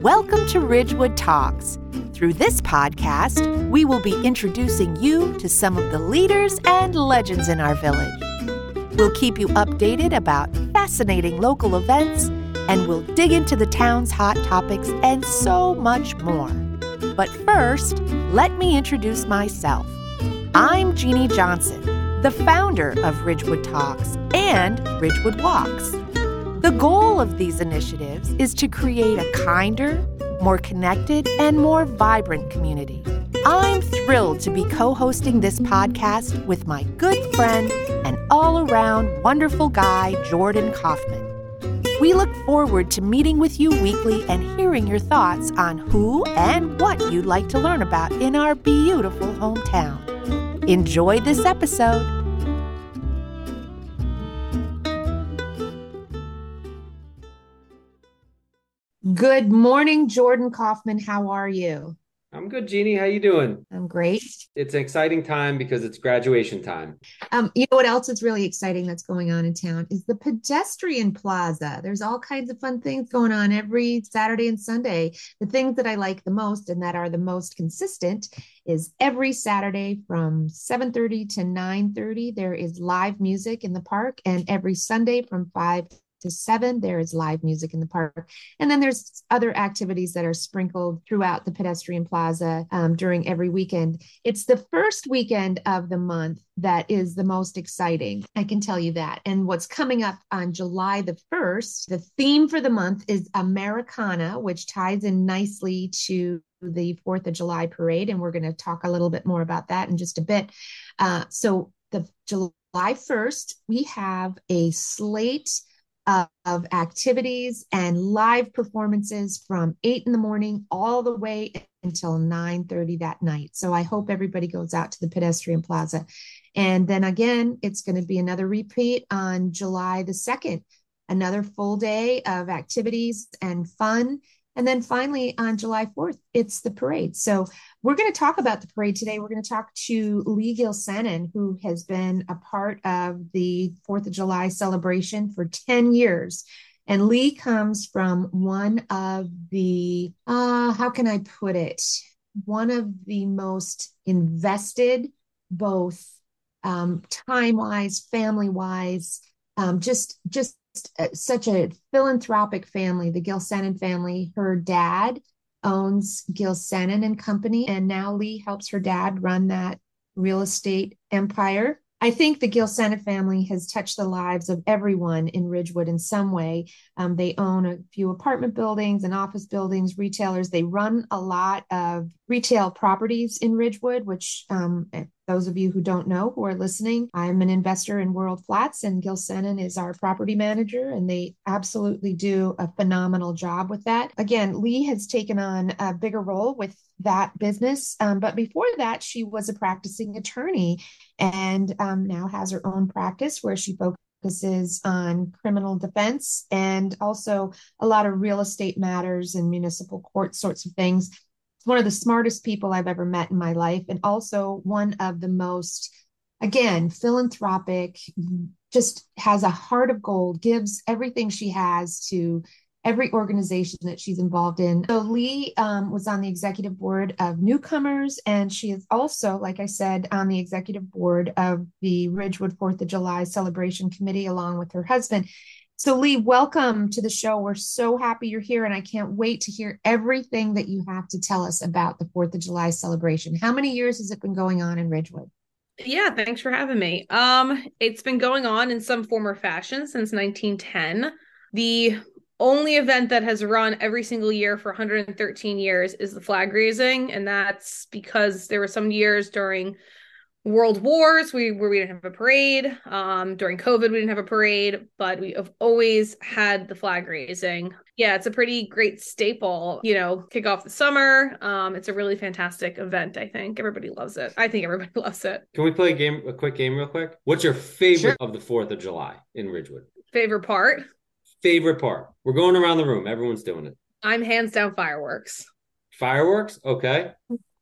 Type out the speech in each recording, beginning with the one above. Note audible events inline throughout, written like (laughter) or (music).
Welcome to Ridgewood Talks. Through this podcast, we will be introducing you to some of the leaders and legends in our village. We'll keep you updated about fascinating local events, and we'll dig into the town's hot topics and so much more. But first, let me introduce myself. I'm Jeannie Johnson, the founder of Ridgewood Talks and Ridgewood Walks. The goal of these initiatives is to create a kinder, more connected, and more vibrant community. I'm thrilled to be co hosting this podcast with my good friend and all around wonderful guy, Jordan Kaufman. We look forward to meeting with you weekly and hearing your thoughts on who and what you'd like to learn about in our beautiful hometown. Enjoy this episode. Good morning, Jordan Kaufman. How are you? I'm good, Jeannie. How you doing? I'm great. It's an exciting time because it's graduation time. Um, you know what else is really exciting that's going on in town is the pedestrian plaza. There's all kinds of fun things going on every Saturday and Sunday. The things that I like the most and that are the most consistent is every Saturday from 7:30 to 9:30 there is live music in the park and every Sunday from 5 to seven. There is live music in the park. And then there's other activities that are sprinkled throughout the pedestrian plaza um, during every weekend. It's the first weekend of the month that is the most exciting. I can tell you that. And what's coming up on July the 1st, the theme for the month is Americana, which ties in nicely to the 4th of July parade. And we're going to talk a little bit more about that in just a bit. Uh, so the July 1st, we have a slate of, activities and live performances from eight in the morning all the way until 9 30 that night. So I hope everybody goes out to the pedestrian plaza. And then again, it's going to be another repeat on July the 2nd, another full day of activities and fun. And then finally on July 4th, it's the parade. So we're going to talk about the parade today. We're going to talk to Leigh Gilsenan, who has been a part of the 4th of July celebration for 10 years. And Leigh comes from one of the, uh, how can I put it? One of the most invested, both um, time wise, family wise, um, just just such a philanthropic family, the Gilsenan family. Her dad owns Gilsenan and Company, and now Leigh helps her dad run that real estate empire. I think the Gilsenan family has touched the lives of everyone in Ridgewood in some way. Um, they own a few apartment buildings and office buildings, retailers. They run a lot of retail properties in Ridgewood, which um, those of you who don't know who are listening, I'm an investor in World Flats, and Gil Gilsenan is our property manager, and they absolutely do a phenomenal job with that. Again, Leigh has taken on a bigger role with that business, um, but before that, she was a practicing attorney and um, now has her own practice where she focuses on criminal defense and also a lot of real estate matters and municipal court sorts of things one of the smartest people I've ever met in my life, and also one of the most, again, philanthropic, just has a heart of gold, gives everything she has to every organization that she's involved in. So Leigh um, was on the executive board of Newcomers, and she is also, like I said, on the executive board of the Ridgewood Fourth of July Celebration Committee, along with her husband. So, Leigh, welcome to the show. We're so happy you're here, and I can't wait to hear everything that you have to tell us about the 4th of July celebration. How many years has it been going on in Ridgewood? Yeah, thanks for having me. Um, it's been going on in some form or fashion since 1910. The only event that has run every single year for 113 years is the flag raising, and that's because there were some years during world wars we where we didn't have a parade. Um during covid we didn't have a parade but we have always had the flag raising. Yeah it's a pretty great staple you know kick off the summer. Um it's a really fantastic event i think. Everybody loves it. I think everybody (laughs) loves it. Can we play a game a quick game real quick? What's your favorite sure. of the fourth of july in ridgewood? Favorite part? Favorite part. We're going around the room. Everyone's doing it. I'm hands down fireworks. Fireworks? Okay.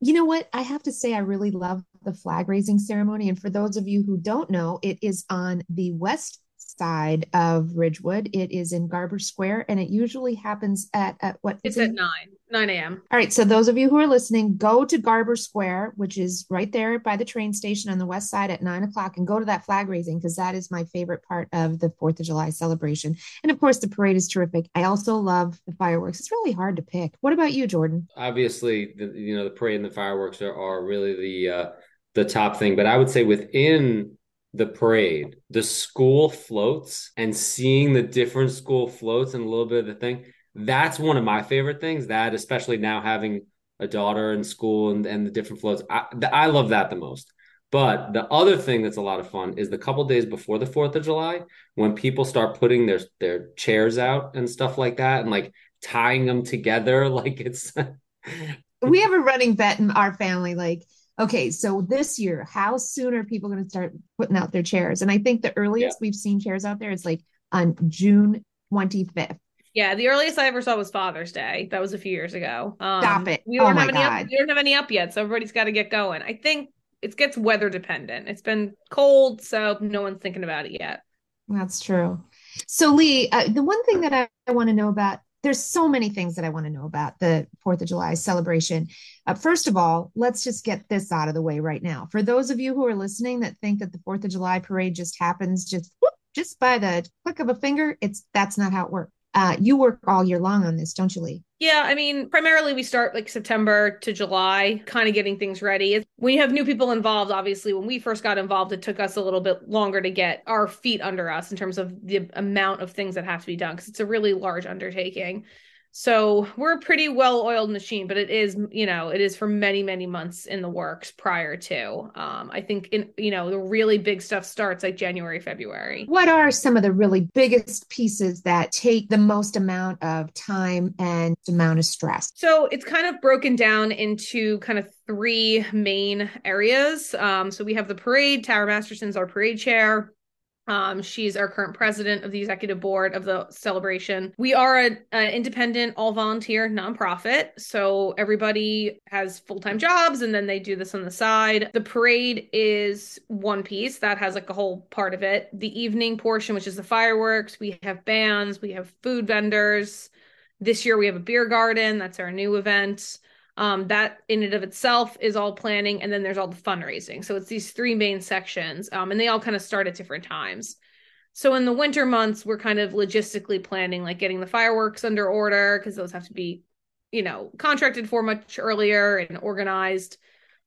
You know what? I have to say, I really love the flag raising ceremony. And for those of you who don't know, it is on the west side of Ridgewood. It is in Garber Square, and it usually happens at, at what? It's at nine. 9 a.m. All right. So, those of you who are listening, go to Garber Square, which is right there by the train station on the west side at nine o'clock, and go to that flag raising because that is my favorite part of the 4th of July celebration. And of course, the parade is terrific. I also love the fireworks. It's really hard to pick. What about you, Jordan? Obviously, the, you know, the parade and the fireworks are, are really the, uh, the top thing. But I would say within the parade, the school floats and seeing the different school floats and a little bit of the thing that's one of my favorite things. That especially now having a daughter in school and, and the different floats, I, I love that the most. But the other thing that's a lot of fun is the couple days before the Fourth of July when people start putting their their chairs out and stuff like that, and like tying them together, (laughs) like it's. we have a running bet in our family, like okay, so this year, how soon are people going to start putting out their chairs? And I think the earliest yeah. we've seen chairs out there is like on June 25th. Yeah, the earliest I ever saw was Father's Day. That was a few years ago. Um, Stop it! We don't oh have any. Up, we don't have any up yet, so everybody's got to get going. I think it gets weather dependent. It's been cold, so no one's thinking about it yet. That's true. So Leigh, uh, the one thing that I, I want to know about there's so many things that I want to know about the Fourth of July celebration. Uh, first of all, let's just get this out of the way right now. For those of you who are listening that think that the Fourth of July parade just happens just whoop, just by the click of a finger, it's that's not how it works uh, you work all year long on this, don't you, Leigh? Yeah, I mean, primarily we start like September to July, kind of getting things ready. When you have new people involved, obviously, when we first got involved, it took us a little bit longer to get our feet under us in terms of the amount of things that have to be done because it's a really large undertaking. So we're a pretty well oiled machine, but it is, you know, it is for many, many months in the works prior to. Um, I think in, you know, the really big stuff starts like January, February. What are some of the really biggest pieces that take the most amount of time and amount of stress? So it's kind of broken down into kind of three main areas. Um, so we have the parade, Tara Masterson's our parade chair. Um, she's our current president of the executive board of the celebration. We are an independent, all volunteer nonprofit. So everybody has full time jobs and then they do this on the side. The parade is one piece that has like a whole part of it. The evening portion, which is the fireworks, we have bands, we have food vendors. This year we have a beer garden. That's our new event. Um, that in and of itself is all planning, and then there's all the fundraising. So it's these three main sections, um, and they all kind of start at different times. So in the winter months, we're kind of logistically planning, like getting the fireworks under order because those have to be, you know, contracted for much earlier and organized.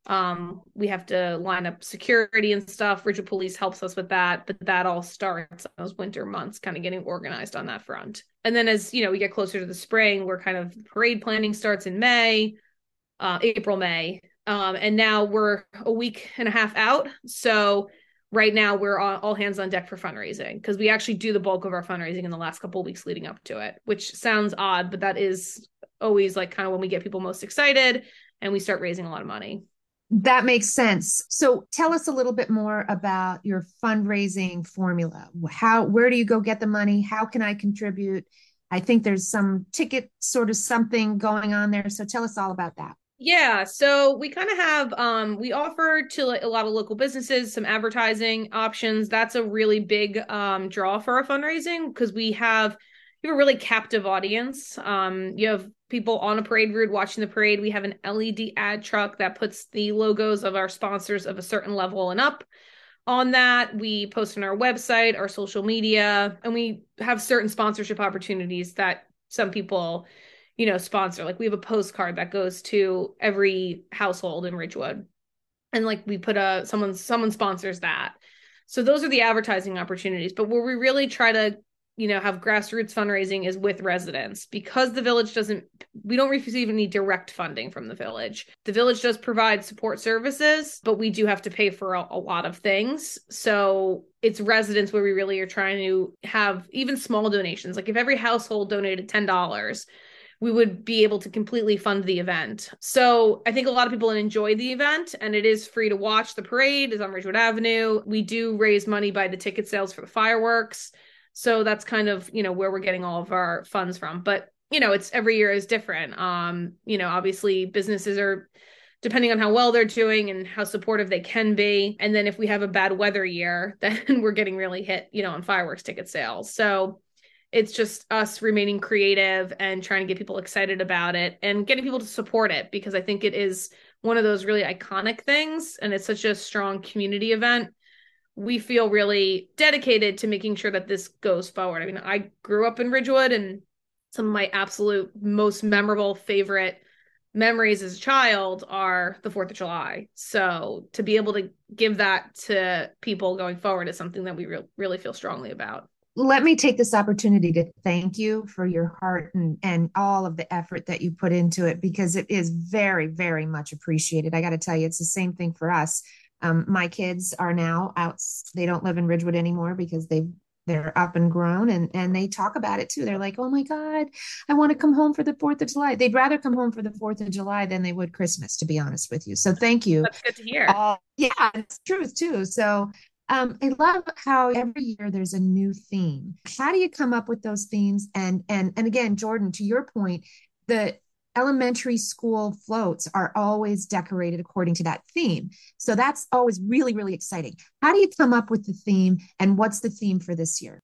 Um, we have to line up security and stuff. Ridgewood Police helps us with that, but that all starts those winter months, kind of getting organized on that front. And then as you know, we get closer to the spring, we're kind of parade planning starts in May uh, April, May. Um, and now we're a week and a half out. So right now we're all, hands on deck for fundraising because we actually do the bulk of our fundraising in the last couple weeks leading up to it, which sounds odd, but that is always like kind of when we get people most excited and we start raising a lot of money. That makes sense. So tell us a little bit more about your fundraising formula. How where do you go get the money? How can I contribute? I think there's some ticket sort of something going on there. So tell us all about that. Yeah, so we kind of have um we offer to a lot of local businesses some advertising options. That's a really big um draw for our fundraising because we have you have a really captive audience. Um you have people on a parade route watching the parade. We have an LED ad truck that puts the logos of our sponsors of a certain level and up on that. We post on our website, our social media, and we have certain sponsorship opportunities that some people you know, sponsor. Like we have a postcard that goes to every household in Ridgewood. And like we put a someone someone sponsors that. So those are the advertising opportunities. But where we really try to, you know, have grassroots fundraising is with residents because the village doesn't we don't receive any direct funding from the village. The village does provide support services, but we do have to pay for a, a lot of things. So it's residents where we really are trying to have even small donations. Like if every household donated $10, we would be able to completely fund the event. So I think a lot of people enjoy the event and it is free to watch. The parade is on Ridgewood Avenue. We do raise money by the ticket sales for the fireworks. So that's kind of, you know, where we're getting all of our funds from. But, you know, it's every year is different. Um, you know, obviously businesses are depending on how well they're doing and how supportive they can be. And then if we have a bad weather year, (laughs) then we're getting really hit, you know, on fireworks ticket sales. So it's just us remaining creative and trying to get people excited about it and getting people to support it because I think it is one of those really iconic things and it's such a strong community event. We feel really dedicated to making sure that this goes forward. I mean, I grew up in Ridgewood and some of my absolute most memorable favorite memories as a child are the 4th of July. So to be able to give that to people going forward is something that we re- really feel strongly about. Let me take this opportunity to thank you for your heart and, and all of the effort that you put into it because it is very, very much appreciated. I got to tell you, it's the same thing for us. Um, my kids are now out, they don't live in Ridgewood anymore because they've they're up and grown and and they talk about it too. They're like oh my god i want to come home for the fourth of july. They'd rather come home for the fourth of july than they would christmas to be honest with you. So thank you. That's good to hear. Uh, yeah it's true too. So um, I love how every year there's a new theme. How do you come up with those themes? And and and again, Jordan, to your point, the elementary school floats are always decorated according to that theme. So that's always really, really exciting. How do you come up with the theme and what's the theme for this year?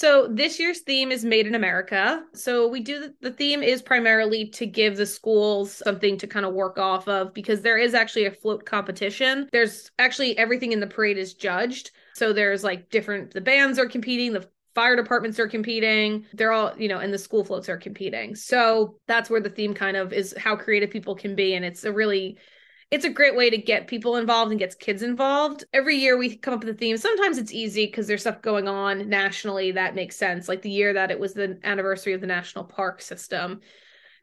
So this year's theme is Made in America. So we do the theme is primarily to give the schools something to kind of work off of because there is actually a float competition. There's actually everything in the parade is judged. So there's like different the bands are competing, the fire departments are competing they're all you know and the school floats are competing so that's where the theme kind of is how creative people can be and it's a really it's a great way to get people involved and gets kids involved. Every year we come up with a theme. Sometimes it's easy because there's stuff going on nationally that makes sense. Like the year that it was the anniversary of the national park system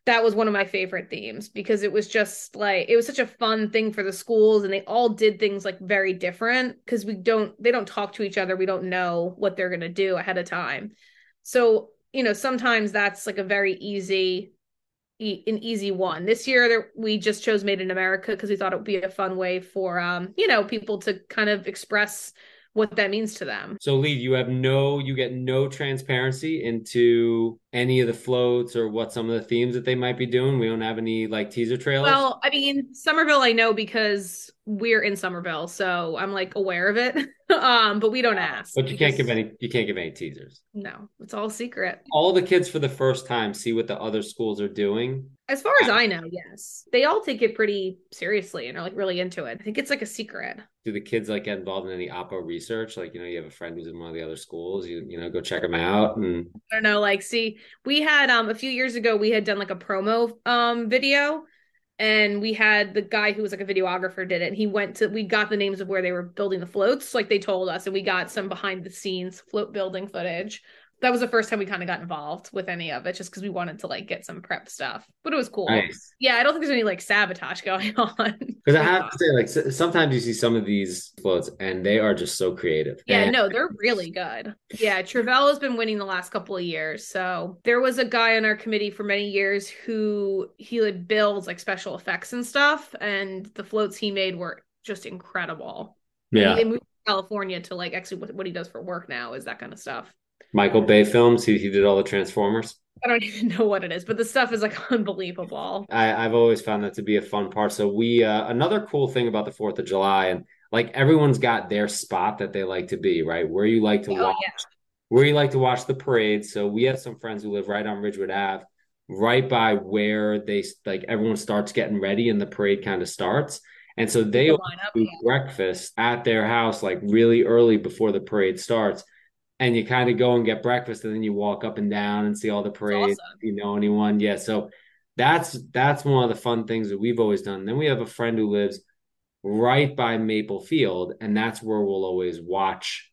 that was one of my favorite themes because it was just like it was such a fun thing for the schools and they all did things like very different because we don't they don't talk to each other we don't know what they're going to do ahead of time so you know sometimes that's like a very easy an easy one this year there, we just chose made in america because we thought it would be a fun way for um you know people to kind of express what that means to them. So Leigh, you have no you get no transparency into any of the floats or what some of the themes that they might be doing. We don't have any like teaser trailers. Well, I mean, Somerville I know because we're in Somerville, so I'm like aware of it. (laughs) um, but we don't ask. But you can't give any you can't give any teasers. No, it's all secret. All the kids for the first time see what the other schools are doing. As far as I know, yes. They all take it pretty seriously and are like really into it. I think it's like a secret. Do the kids like get involved in any oppo research? Like, you know, you have a friend who's in one of the other schools, you you know, go check them out and I don't know, like see, we had um a few years ago we had done like a promo um video and we had the guy who was like a videographer did it. he went to we got the names of where they were building the floats, like they told us, and we got some behind the scenes float building footage. That was the first time we kind of got involved with any of it, just because we wanted to like get some prep stuff. But it was cool. Nice. Yeah, I don't think there's any like sabotage (laughs) going on. Because I have to say, like sometimes you see some of these floats, and they are just so creative. Yeah, and- no, they're really good. Yeah, Travell has been winning the last couple of years. So there was a guy on our committee for many years who he would build like special effects and stuff, and the floats he made were just incredible. Yeah, they moved to California to like actually what, what he does for work now is that kind of stuff. Michael Bay films. He he did all the Transformers. I don't (laughs) even know what it is, but the stuff is like (laughs) unbelievable. I, I've always found that to be a fun part. So we uh, another cool thing about the Fourth of July, and like everyone's got their spot that they like to be, right? Where you like to oh, watch, yeah. where you like to watch the parade. So we have some friends who live right on Ridgewood Ave, right by where they like everyone starts getting ready and the parade kind of starts. And so they do yeah. breakfast at their house like really early before the parade starts and you kind of go and get breakfast and then you walk up and down and see all the parades awesome. you know anyone? Yeah so that's that's one of the fun things that we've always done. Then we have a friend who lives right by maple field and that's where we'll always watch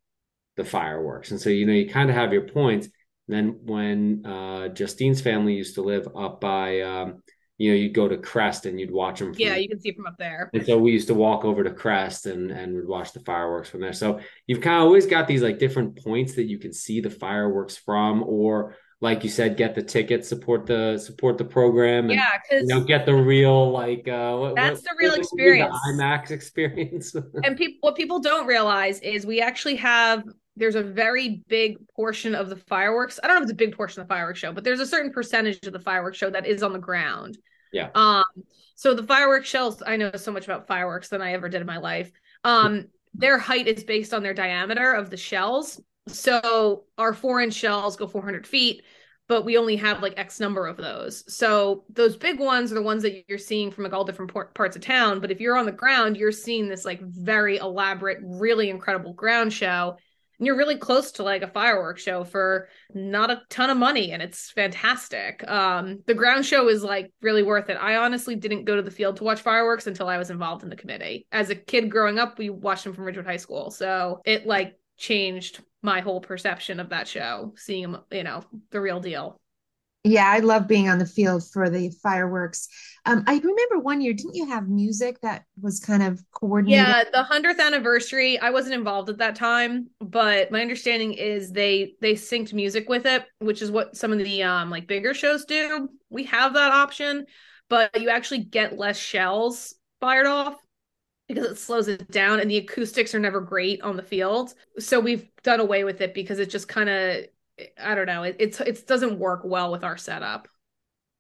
the fireworks. And so you know you kind of have your points. Then when uh justine's family used to live up by um you know, you'd go to Crest and you'd watch them. From, yeah, you can see from up there. And so we used to walk over to Crest and and would watch the fireworks from there. So you've kind of always got these like different points that you can see the fireworks from, or like you said, get the tickets, support the support the program, and, yeah, because you know, get the real like uh, what, that's what, the real experience, the IMAX (laughs) experience. and people, what people don't realize is we actually have there's a very big portion of the fireworks. I don't know if it's a big portion of the fireworks show, but there's a certain percentage of the fireworks show that is on the ground. Yeah. Um, so the fireworks shells, I know so much about fireworks than I ever did in my life. Um, their height is based on their diameter of the shells. So our four inch shells go 400 feet, but we only have like X number of those. So those big ones are the ones that you're seeing from like all different parts of town. But if you're on the ground, you're seeing this like very elaborate, really incredible ground show and you're really close to like a fireworks show for not a ton of money and it's fantastic. Um the ground show is like really worth it. I honestly didn't go to the field to watch fireworks until i was involved in the committee. As a kid growing up we watched them from ridgewood high school so it like changed my whole perception of that show seeing them you know the real deal yeah, I love being on the field for the fireworks. Um, I remember one year, didn't you have music that was kind of coordinated? Yeah, the hundredth anniversary. I wasn't involved at that time, but my understanding is they they synced music with it, which is what some of the um like bigger shows do. We have that option, but you actually get less shells fired off because it slows it down and the acoustics are never great on the field. So we've done away with it because it just kind of I don't know. It it's it doesn't work well with our setup.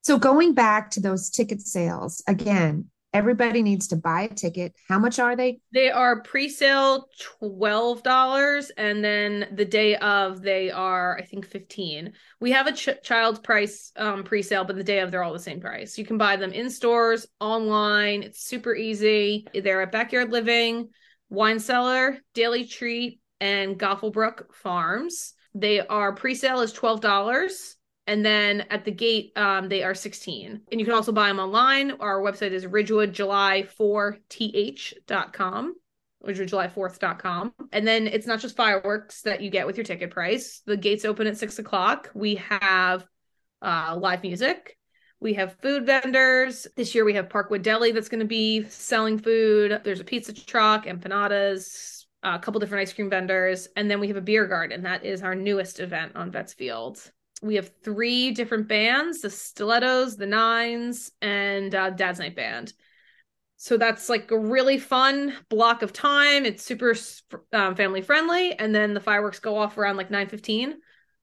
So going back to those ticket sales again, everybody needs to buy a ticket. How much are they? They are pre-sale twelve dollars, and then the day of they are I think fifteen. We have a ch- child's price um, pre-sale, but the day of they're all the same price. You can buy them in stores, online. It's super easy. They're at Backyard Living, Wine Cellar, Daily Treat, and Goffle Brook Farms. They are pre-sale is twelve dollars, and then at the gate um, they are sixteen. And you can also buy them online. Our website is ridgewoodjuly4th.com. RidgewoodJuly4th.com. And then it's not just fireworks that you get with your ticket price. The gates open at six o'clock. We have uh, live music. We have food vendors. This year we have Parkwood Deli that's going to be selling food. There's a pizza truck, empanadas, a couple different ice cream vendors, and then we have a beer garden. That is our newest event on Vets Field. We have three different bands: the Stilettos, the Nines, and uh, Dad's Night Band. So that's like a really fun block of time. It's super um, family friendly, and then the fireworks go off around like nine fifteen.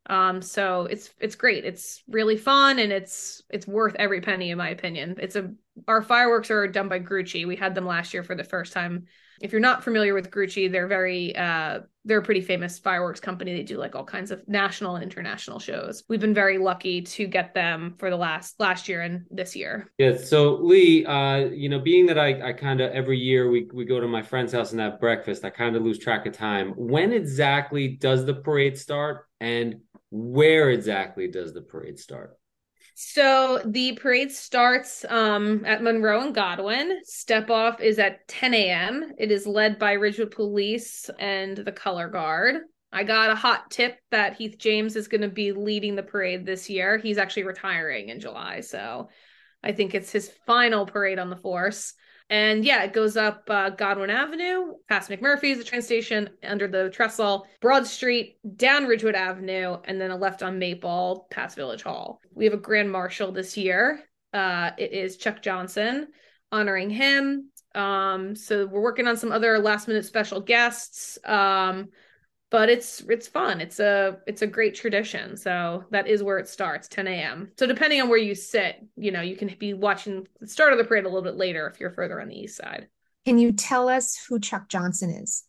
Um, so it's it's great. It's really fun, and it's it's worth every penny in my opinion. It's a our fireworks are done by Grucci. We had them last year for the first time if you're not familiar with Grucci, they're very uh they're a pretty famous fireworks company. They do like all kinds of national and international shows. We've been very lucky to get them for the last last year and this year. Yeah. So Leigh, uh, you know, being that I, I kind of every year we we go to my friend's house and have breakfast, I kind of lose track of time. When exactly does the parade start, and where exactly does the parade start? So the parade starts um, at Monroe and Godwin. Step off is at 10 a.m. It is led by Ridgewood Police and the Color Guard. I got a hot tip that Heath James is going to be leading the parade this year. He's actually retiring in July, so I think it's his final parade on the force. And yeah, it goes up uh, Godwin Avenue, past McMurphy's, the train station, under the trestle, Broad Street, down Ridgewood Avenue, and then a left on Maple, past Village Hall. We have a grand marshal this year. Uh, it is Chuck Johnson, honoring him. Um, so we're working on some other last minute special guests. Um, but it's it's fun. It's a it's a great tradition. So that is where it starts, 10 a.m. So depending on where you sit, you know, you can be watching the start of the parade a little bit later if you're further on the east side. Can you tell us who Chuck Johnson is?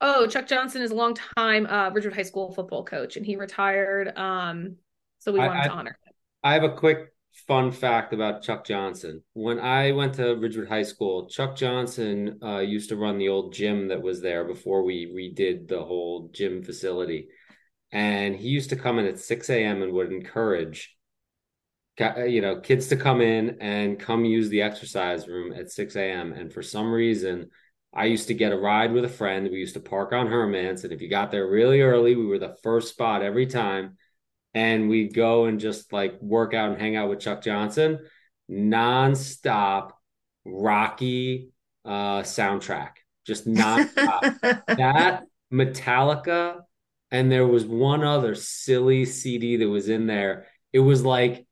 Oh, Chuck Johnson is a long time uh, Ridgewood High School football coach, and he retired. Um, so we wanted I, to honor him. I have a quick fun fact about Chuck Johnson. When I went to Ridgewood High School, Chuck Johnson uh, used to run the old gym that was there before we redid the whole gym facility. And he used to come in at 6 a.m. and would encourage you know kids to come in and come use the exercise room at 6 a.m. And for some reason, I used to get a ride with a friend. We used to park on Hermance, and if you got there really early, we were the first spot every time and we'd go and just like work out and hang out with Chuck Johnson, nonstop Rocky uh, soundtrack, just nonstop. (laughs) that Metallica, and there was one other silly CD that was in there. It was like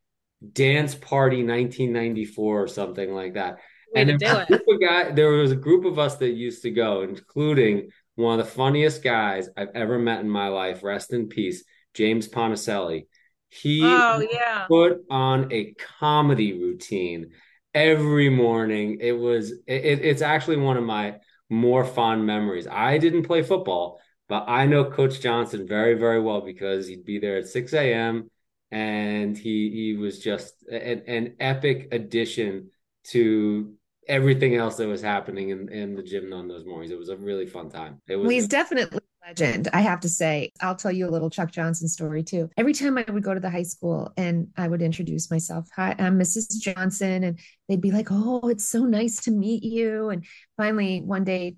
Dance Party 1994 or something like that. Way and there was, guy, there was a group of us that used to go, including one of the funniest guys I've ever met in my life. Rest in peace. James Ponticelli. He oh, yeah. put on a comedy routine every morning. It was it, it's actually one of my more fond memories. I didn't play football, but I know Coach Johnson very, very well because he'd be there at 6 a.m. and he he was just an, an epic addition to everything else that was happening in, in the gym on those mornings. It was a really fun time. It was well, he's definitely legend, I have to say. I'll tell you a little Chuck Johnson story too. Every time I would go to the high school and I would introduce myself, hi, I'm Mrs. Johnson. And they'd be like, oh, it's so nice to meet you. And finally, one day,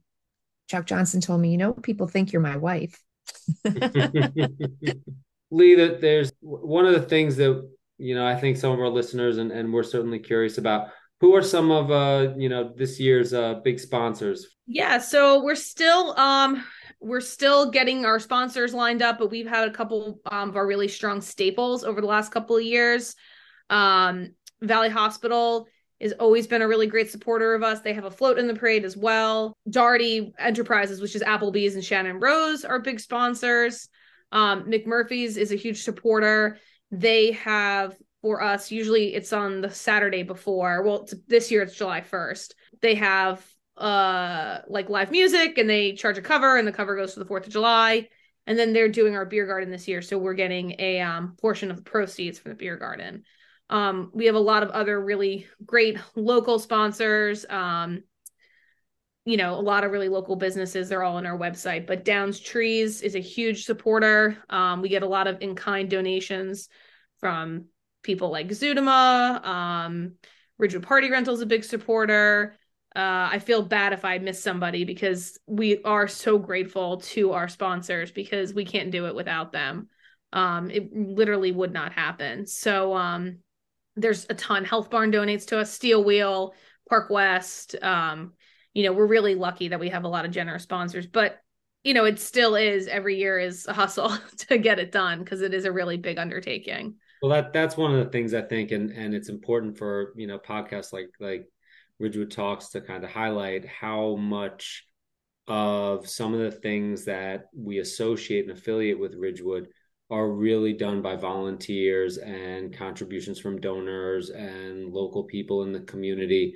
Chuck Johnson told me, you know, people think you're my wife. (laughs) Leigh, that there's one of the things that, you know, I think some of our listeners and, and we're certainly curious about who are some of uh you know this year's uh big sponsors yeah so we're still um we're still getting our sponsors lined up, but we've had a couple um, of our really strong staples over the last couple of years. Um, Valley Hospital has always been a really great supporter of us. They have a float in the parade as well. Doherty Enterprises, which is Applebee's and Shannon Rose, are big sponsors. Um, McMurphy's is a huge supporter. They have for us, usually it's on the Saturday before. Well, this year it's July 1st. They have uh like live music and they charge a cover and the cover goes to the 4th of July. And then they're doing our beer garden this year. So we're getting a um, portion of the proceeds from the beer garden. Um, we have a lot of other really great local sponsors. Um, you know a lot of really local businesses they're all on our website but downs trees is a huge supporter. Um, we get a lot of in-kind donations from people like Zootama um, ridgewood party rental is a big supporter uh, I feel bad if I miss somebody because we are so grateful to our sponsors because we can't do it without them. Um, it literally would not happen. So um, there's a ton. Health Barn donates to us, Steel Wheel, Park West. Um, you know, we're really lucky that we have a lot of generous sponsors, but you know, it still is every year is a hustle (laughs) to get it done because it is a really big undertaking. Well, that that's one of the things I think, and and it's important for you know podcasts like like Ridgewood Talks to kind of highlight how much of some of the things that we associate and affiliate with Ridgewood are really done by volunteers and contributions from donors and local people in the community.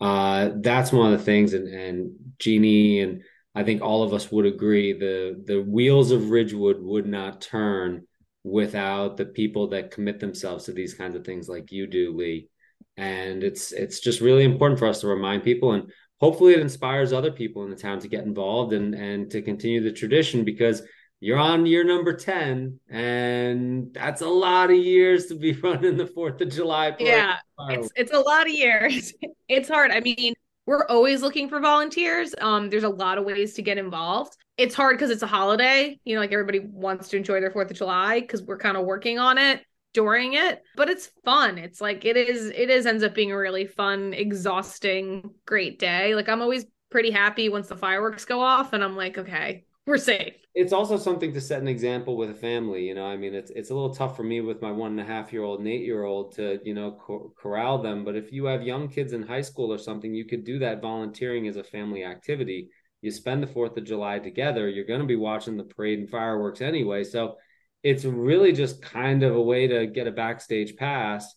Uh, that's one of the things, and, and Jeannie and I think all of us would agree the the wheels of Ridgewood would not turn without the people that commit themselves to these kinds of things, like you do, Leigh and it's it's just really important for us to remind people and hopefully it inspires other people in the town to get involved and and to continue the tradition because you're on year number 10 and that's a lot of years to be (laughs) running the 4th of July yeah it's it's a lot of years. (laughs) It's hard. I mean we're always looking for volunteers. Um there's a lot of ways to get involved. It's hard because it's a holiday you know like everybody wants to enjoy their 4th of July because we're kind of working on it during it but it's fun. It's like it is it is ends up being a really fun exhausting great day. Like i'm always pretty happy once the fireworks go off and i'm like okay we're safe. It's also something to set an example with a family you know? I mean it's it's a little tough for me with my one and a half year old and eight year old to you know cor- corral them but if you have young kids in high school or something you could do that volunteering as a family activity. You spend the fourth of july together you're going to be watching the parade and fireworks anyway so it's really just kind of a way to get a backstage pass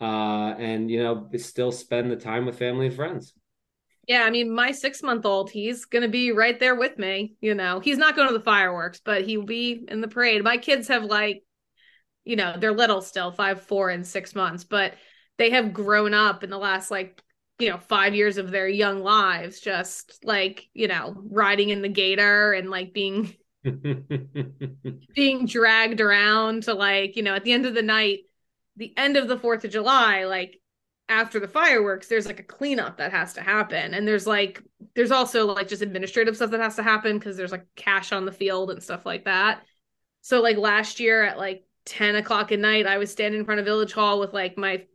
uh, and you know still spend the time with family and friends. Yeah i mean my six month old he's gonna be right there with me you know. He's not going to the fireworks but he'll be in the parade. My kids have like you know they're little still five four and six months but they have grown up in the last like you know five years of their young lives just like you know riding in the gator and like being (laughs) being dragged around to like you know at the end of the night the end of the fourth of july like after the fireworks there's like a cleanup that has to happen. And there's like there's also like just administrative stuff that has to happen because there's like cash on the field and stuff like that. So like last year at like 10 o'clock at night i was standing in front of village hall with like my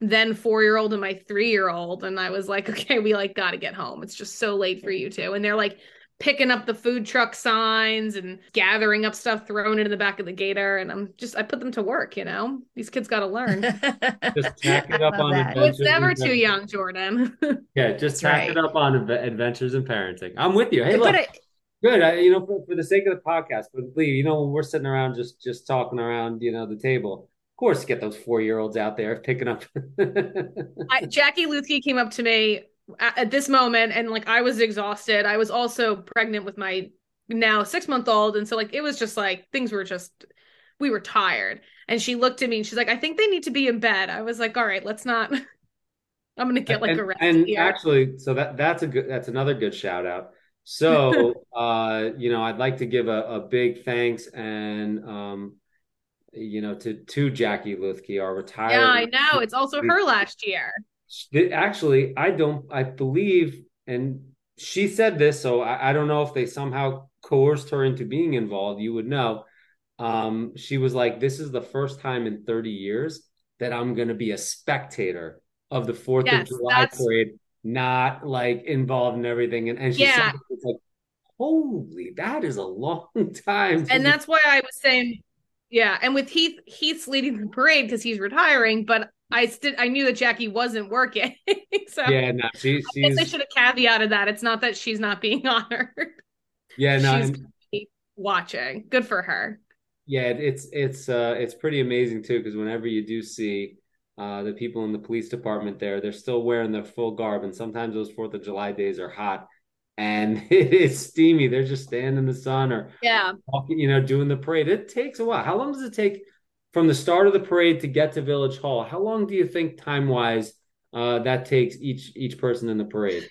then four year old and my three year old and i was like (laughs) okay we like got to get home. It's just so late for you two and they're like picking up the food truck signs and gathering up stuff, throwing it in the back of the gator. And I'm just, I put them to work, you know? These kids got to learn. (laughs) just tack it (laughs) up on It's never too young, Jordan. yeah, just tack right. it up on adventures and parenting. I'm with you. Hey, look. Good. I, you know, for, for the sake of the podcast, but Leigh, you know, when we're sitting around just just talking around, you know, the table, of course, get those four year olds out there picking up. (laughs) I, Jackie Luthcke came up to me at, at this moment, and like I was exhausted. I was also pregnant with my now six month old, and so like it was just like things were just we were tired. And she looked at me and she's like, I think they need to be in bed. I was like, all right, let's not. (laughs) I'm gonna get like and, a rest and here. actually, so that that's a good that's another good shout out. So, (laughs) uh, you know, I'd like to give a, a big thanks and um, you know, to to Jackie Luthcke, our retired. Yeah, I know. It's also (laughs) her last year. Actually, I don't. I believe, and she said this, so I, I don't know if they somehow coerced her into being involved. You would know. Um, she was like, "This is the first time in 30 years that I'm going to be a spectator of the Fourth yes, of July that's... parade, not like involved in everything." And and she yeah. said, "It's like, holy, that is a long (laughs) time." And that's why I was saying yeah, and with Heath, Heath's leading the parade because he's retiring, but I still I knew that Jackie wasn't working. (laughs) so yeah, no, she, she's. I, guess I should have caveated that. It's not that she's not being (laughs) honored. Yeah, no, she's and, watching. Good for her. Yeah, it's it's uh it's pretty amazing too because whenever you do see uh the people in the police department there, they're still wearing their full garb, and sometimes those Fourth of July days are hot and (laughs) it is steamy. They're just standing in the sun or yeah, walking, you know, doing the parade. It takes a while. How long does it take from the start of the parade to get to Village Hall? How long do you think time wise uh, that takes each each person in the parade?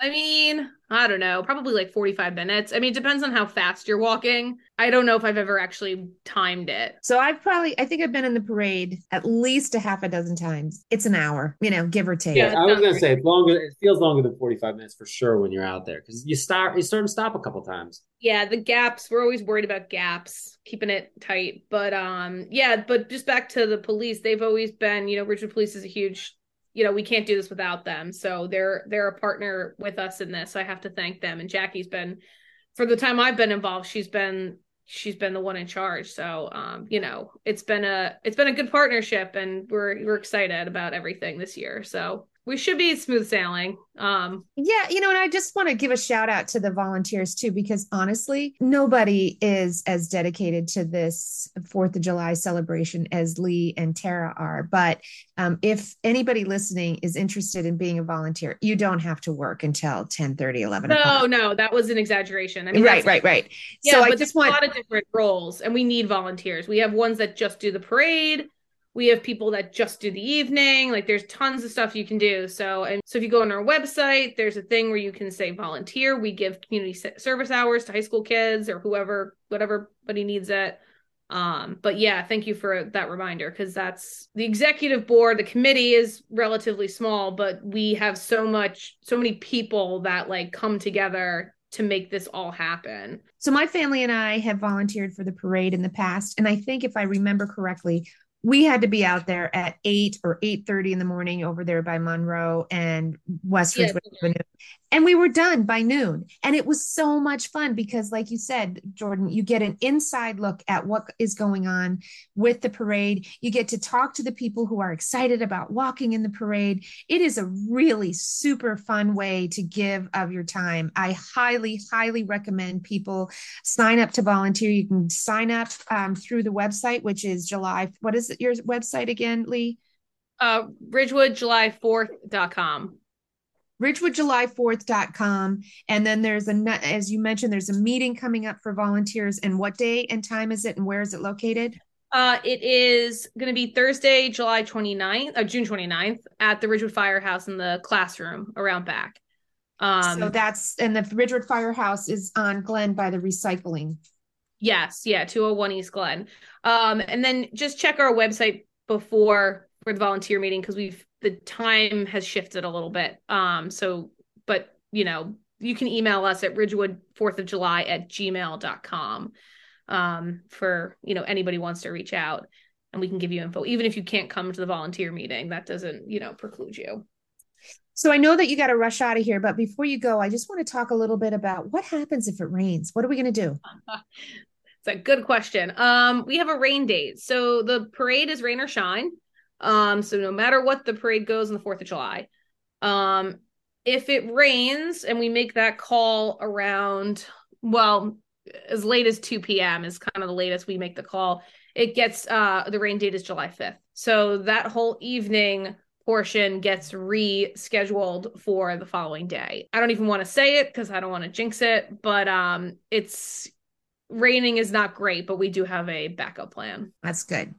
I mean, I don't know, probably like 45 minutes. I mean, it depends on how fast you're walking. I don't know if I've ever actually timed it. So I've probably, I think I've been in the parade at least a half a dozen times. It's an hour, you know, give or take. Yeah, I was going to say it's longer. It feels longer than 45 minutes for sure when you're out there because you start, you start and stop a couple times. Yeah, the gaps. We're always worried about gaps, keeping it tight. But um, yeah, but just back to the police, they've always been, you know, Ridgewood Police is a huge you know we can't do this without them. So they're they're a partner with us in this. I have to thank them. And jackie's been for the time i've been involved she's been she's been the one in charge. So um you know it's been a it's been a good partnership and we're we're excited about everything this year. So we should be smooth sailing. Um, yeah, you know, and I just want to give a shout out to the volunteers too, because honestly, nobody is as dedicated to this Fourth of July celebration as Leigh and Tara are. But um, if anybody listening is interested in being a volunteer, you don't have to work until 10 30, 11 No, o'clock. no, that was an exaggeration. I mean, right, right, right. Yeah, so I just want a lot of different roles, and we need volunteers. We have ones that just do the parade we have people that just do the evening like there's tons of stuff you can do. So and so if you go on our website there's a thing where you can say volunteer. We give community service hours to high school kids or whoever whatever buddy needs it. Um but yeah thank you for that reminder because that's the executive board the committee is relatively small but we have so much so many people that like come together to make this all happen. So my family and I have volunteered for the parade in the past and I think if I remember correctly we had to be out there at 8 or 8.30 in the morning over there by monroe and west yes. avenue and we were done by noon. And it was so much fun because like you said jordan you get an inside look at what is going on with the parade. You get to talk to the people who are excited about walking in the parade. It is a really super fun way to give of your time. I highly highly recommend people sign up to volunteer. You can sign up um, through the website which is july what is your website again leigh? Uh ridgewoodjuly4th.com ridgewoodjuly4th.com and then there's a as you mentioned there's a meeting coming up for volunteers. And what day and time is it and where is it located? Uh it is going to be thursday july 29th uh, june 29th at the ridgewood firehouse in the classroom around back. Um so that's and the ridgewood firehouse is on glen by the recycling. Yes yeah 201 east glen. Um and then just check our website before for the volunteer meeting because we've the time has shifted a little bit. Um, so, but you know, you can email us at Ridgewood Fourth of July at gmail.com um, for you know anybody wants to reach out and we can give you info. Even if you can't come to the volunteer meeting, that doesn't, you know, preclude you. So I know that you got to rush out of here, but before you go, I just want to talk a little bit about what happens if it rains. What are we going to do? (laughs) it's a good question. Um, we have a rain date. So the parade is rain or shine. Um, so no matter what the parade goes on the 4th of July. Um, if it rains and we make that call around, well, as late as 2 p.m. is kind of the latest we make the call. it gets uh the rain date is July 5th. So that whole evening portion gets rescheduled for the following day. I don't even want to say it because I don't want to jinx it, but um it's raining is not great, but we do have a backup plan. That's good.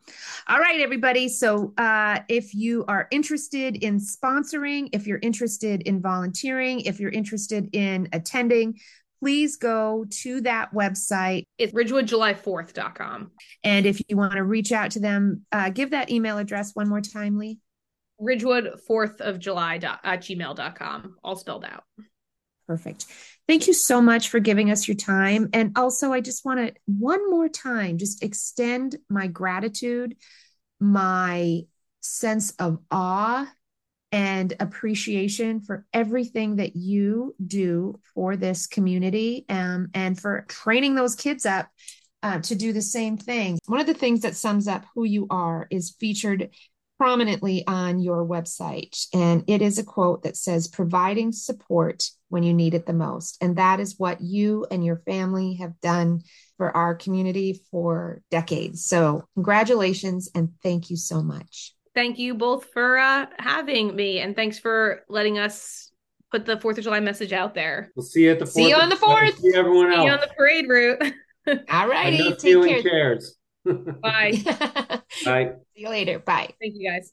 All right, everybody. So, uh, if you are interested in sponsoring, if you're interested in volunteering, if you're interested in attending, please go to that website. It's ridgewoodjuly4th.com. And if you want to reach out to them, uh, give that email address one more time, Leigh. Ridgewood4th of July at gmail.com, all spelled out. Perfect. Thank you so much for giving us your time. And also, I just want to one more time just extend my gratitude, my sense of awe and appreciation for everything that you do for this community um, and for training those kids up uh, to do the same thing. One of the things that sums up who you are is featured prominently on your website. And it is a quote that says, providing support when you need it the most. And that is what you and your family have done for our community for decades. So, congratulations and thank you so much. Thank you both for uh, having me. And thanks for letting us put the 4th of July message out there. We'll see you at the 4th. See you on the 4th. See everyone else. See you on the parade route. (laughs) All righty. Take care. chairs. (laughs) Bye. (laughs) Bye. See you later. Bye. Thank you guys.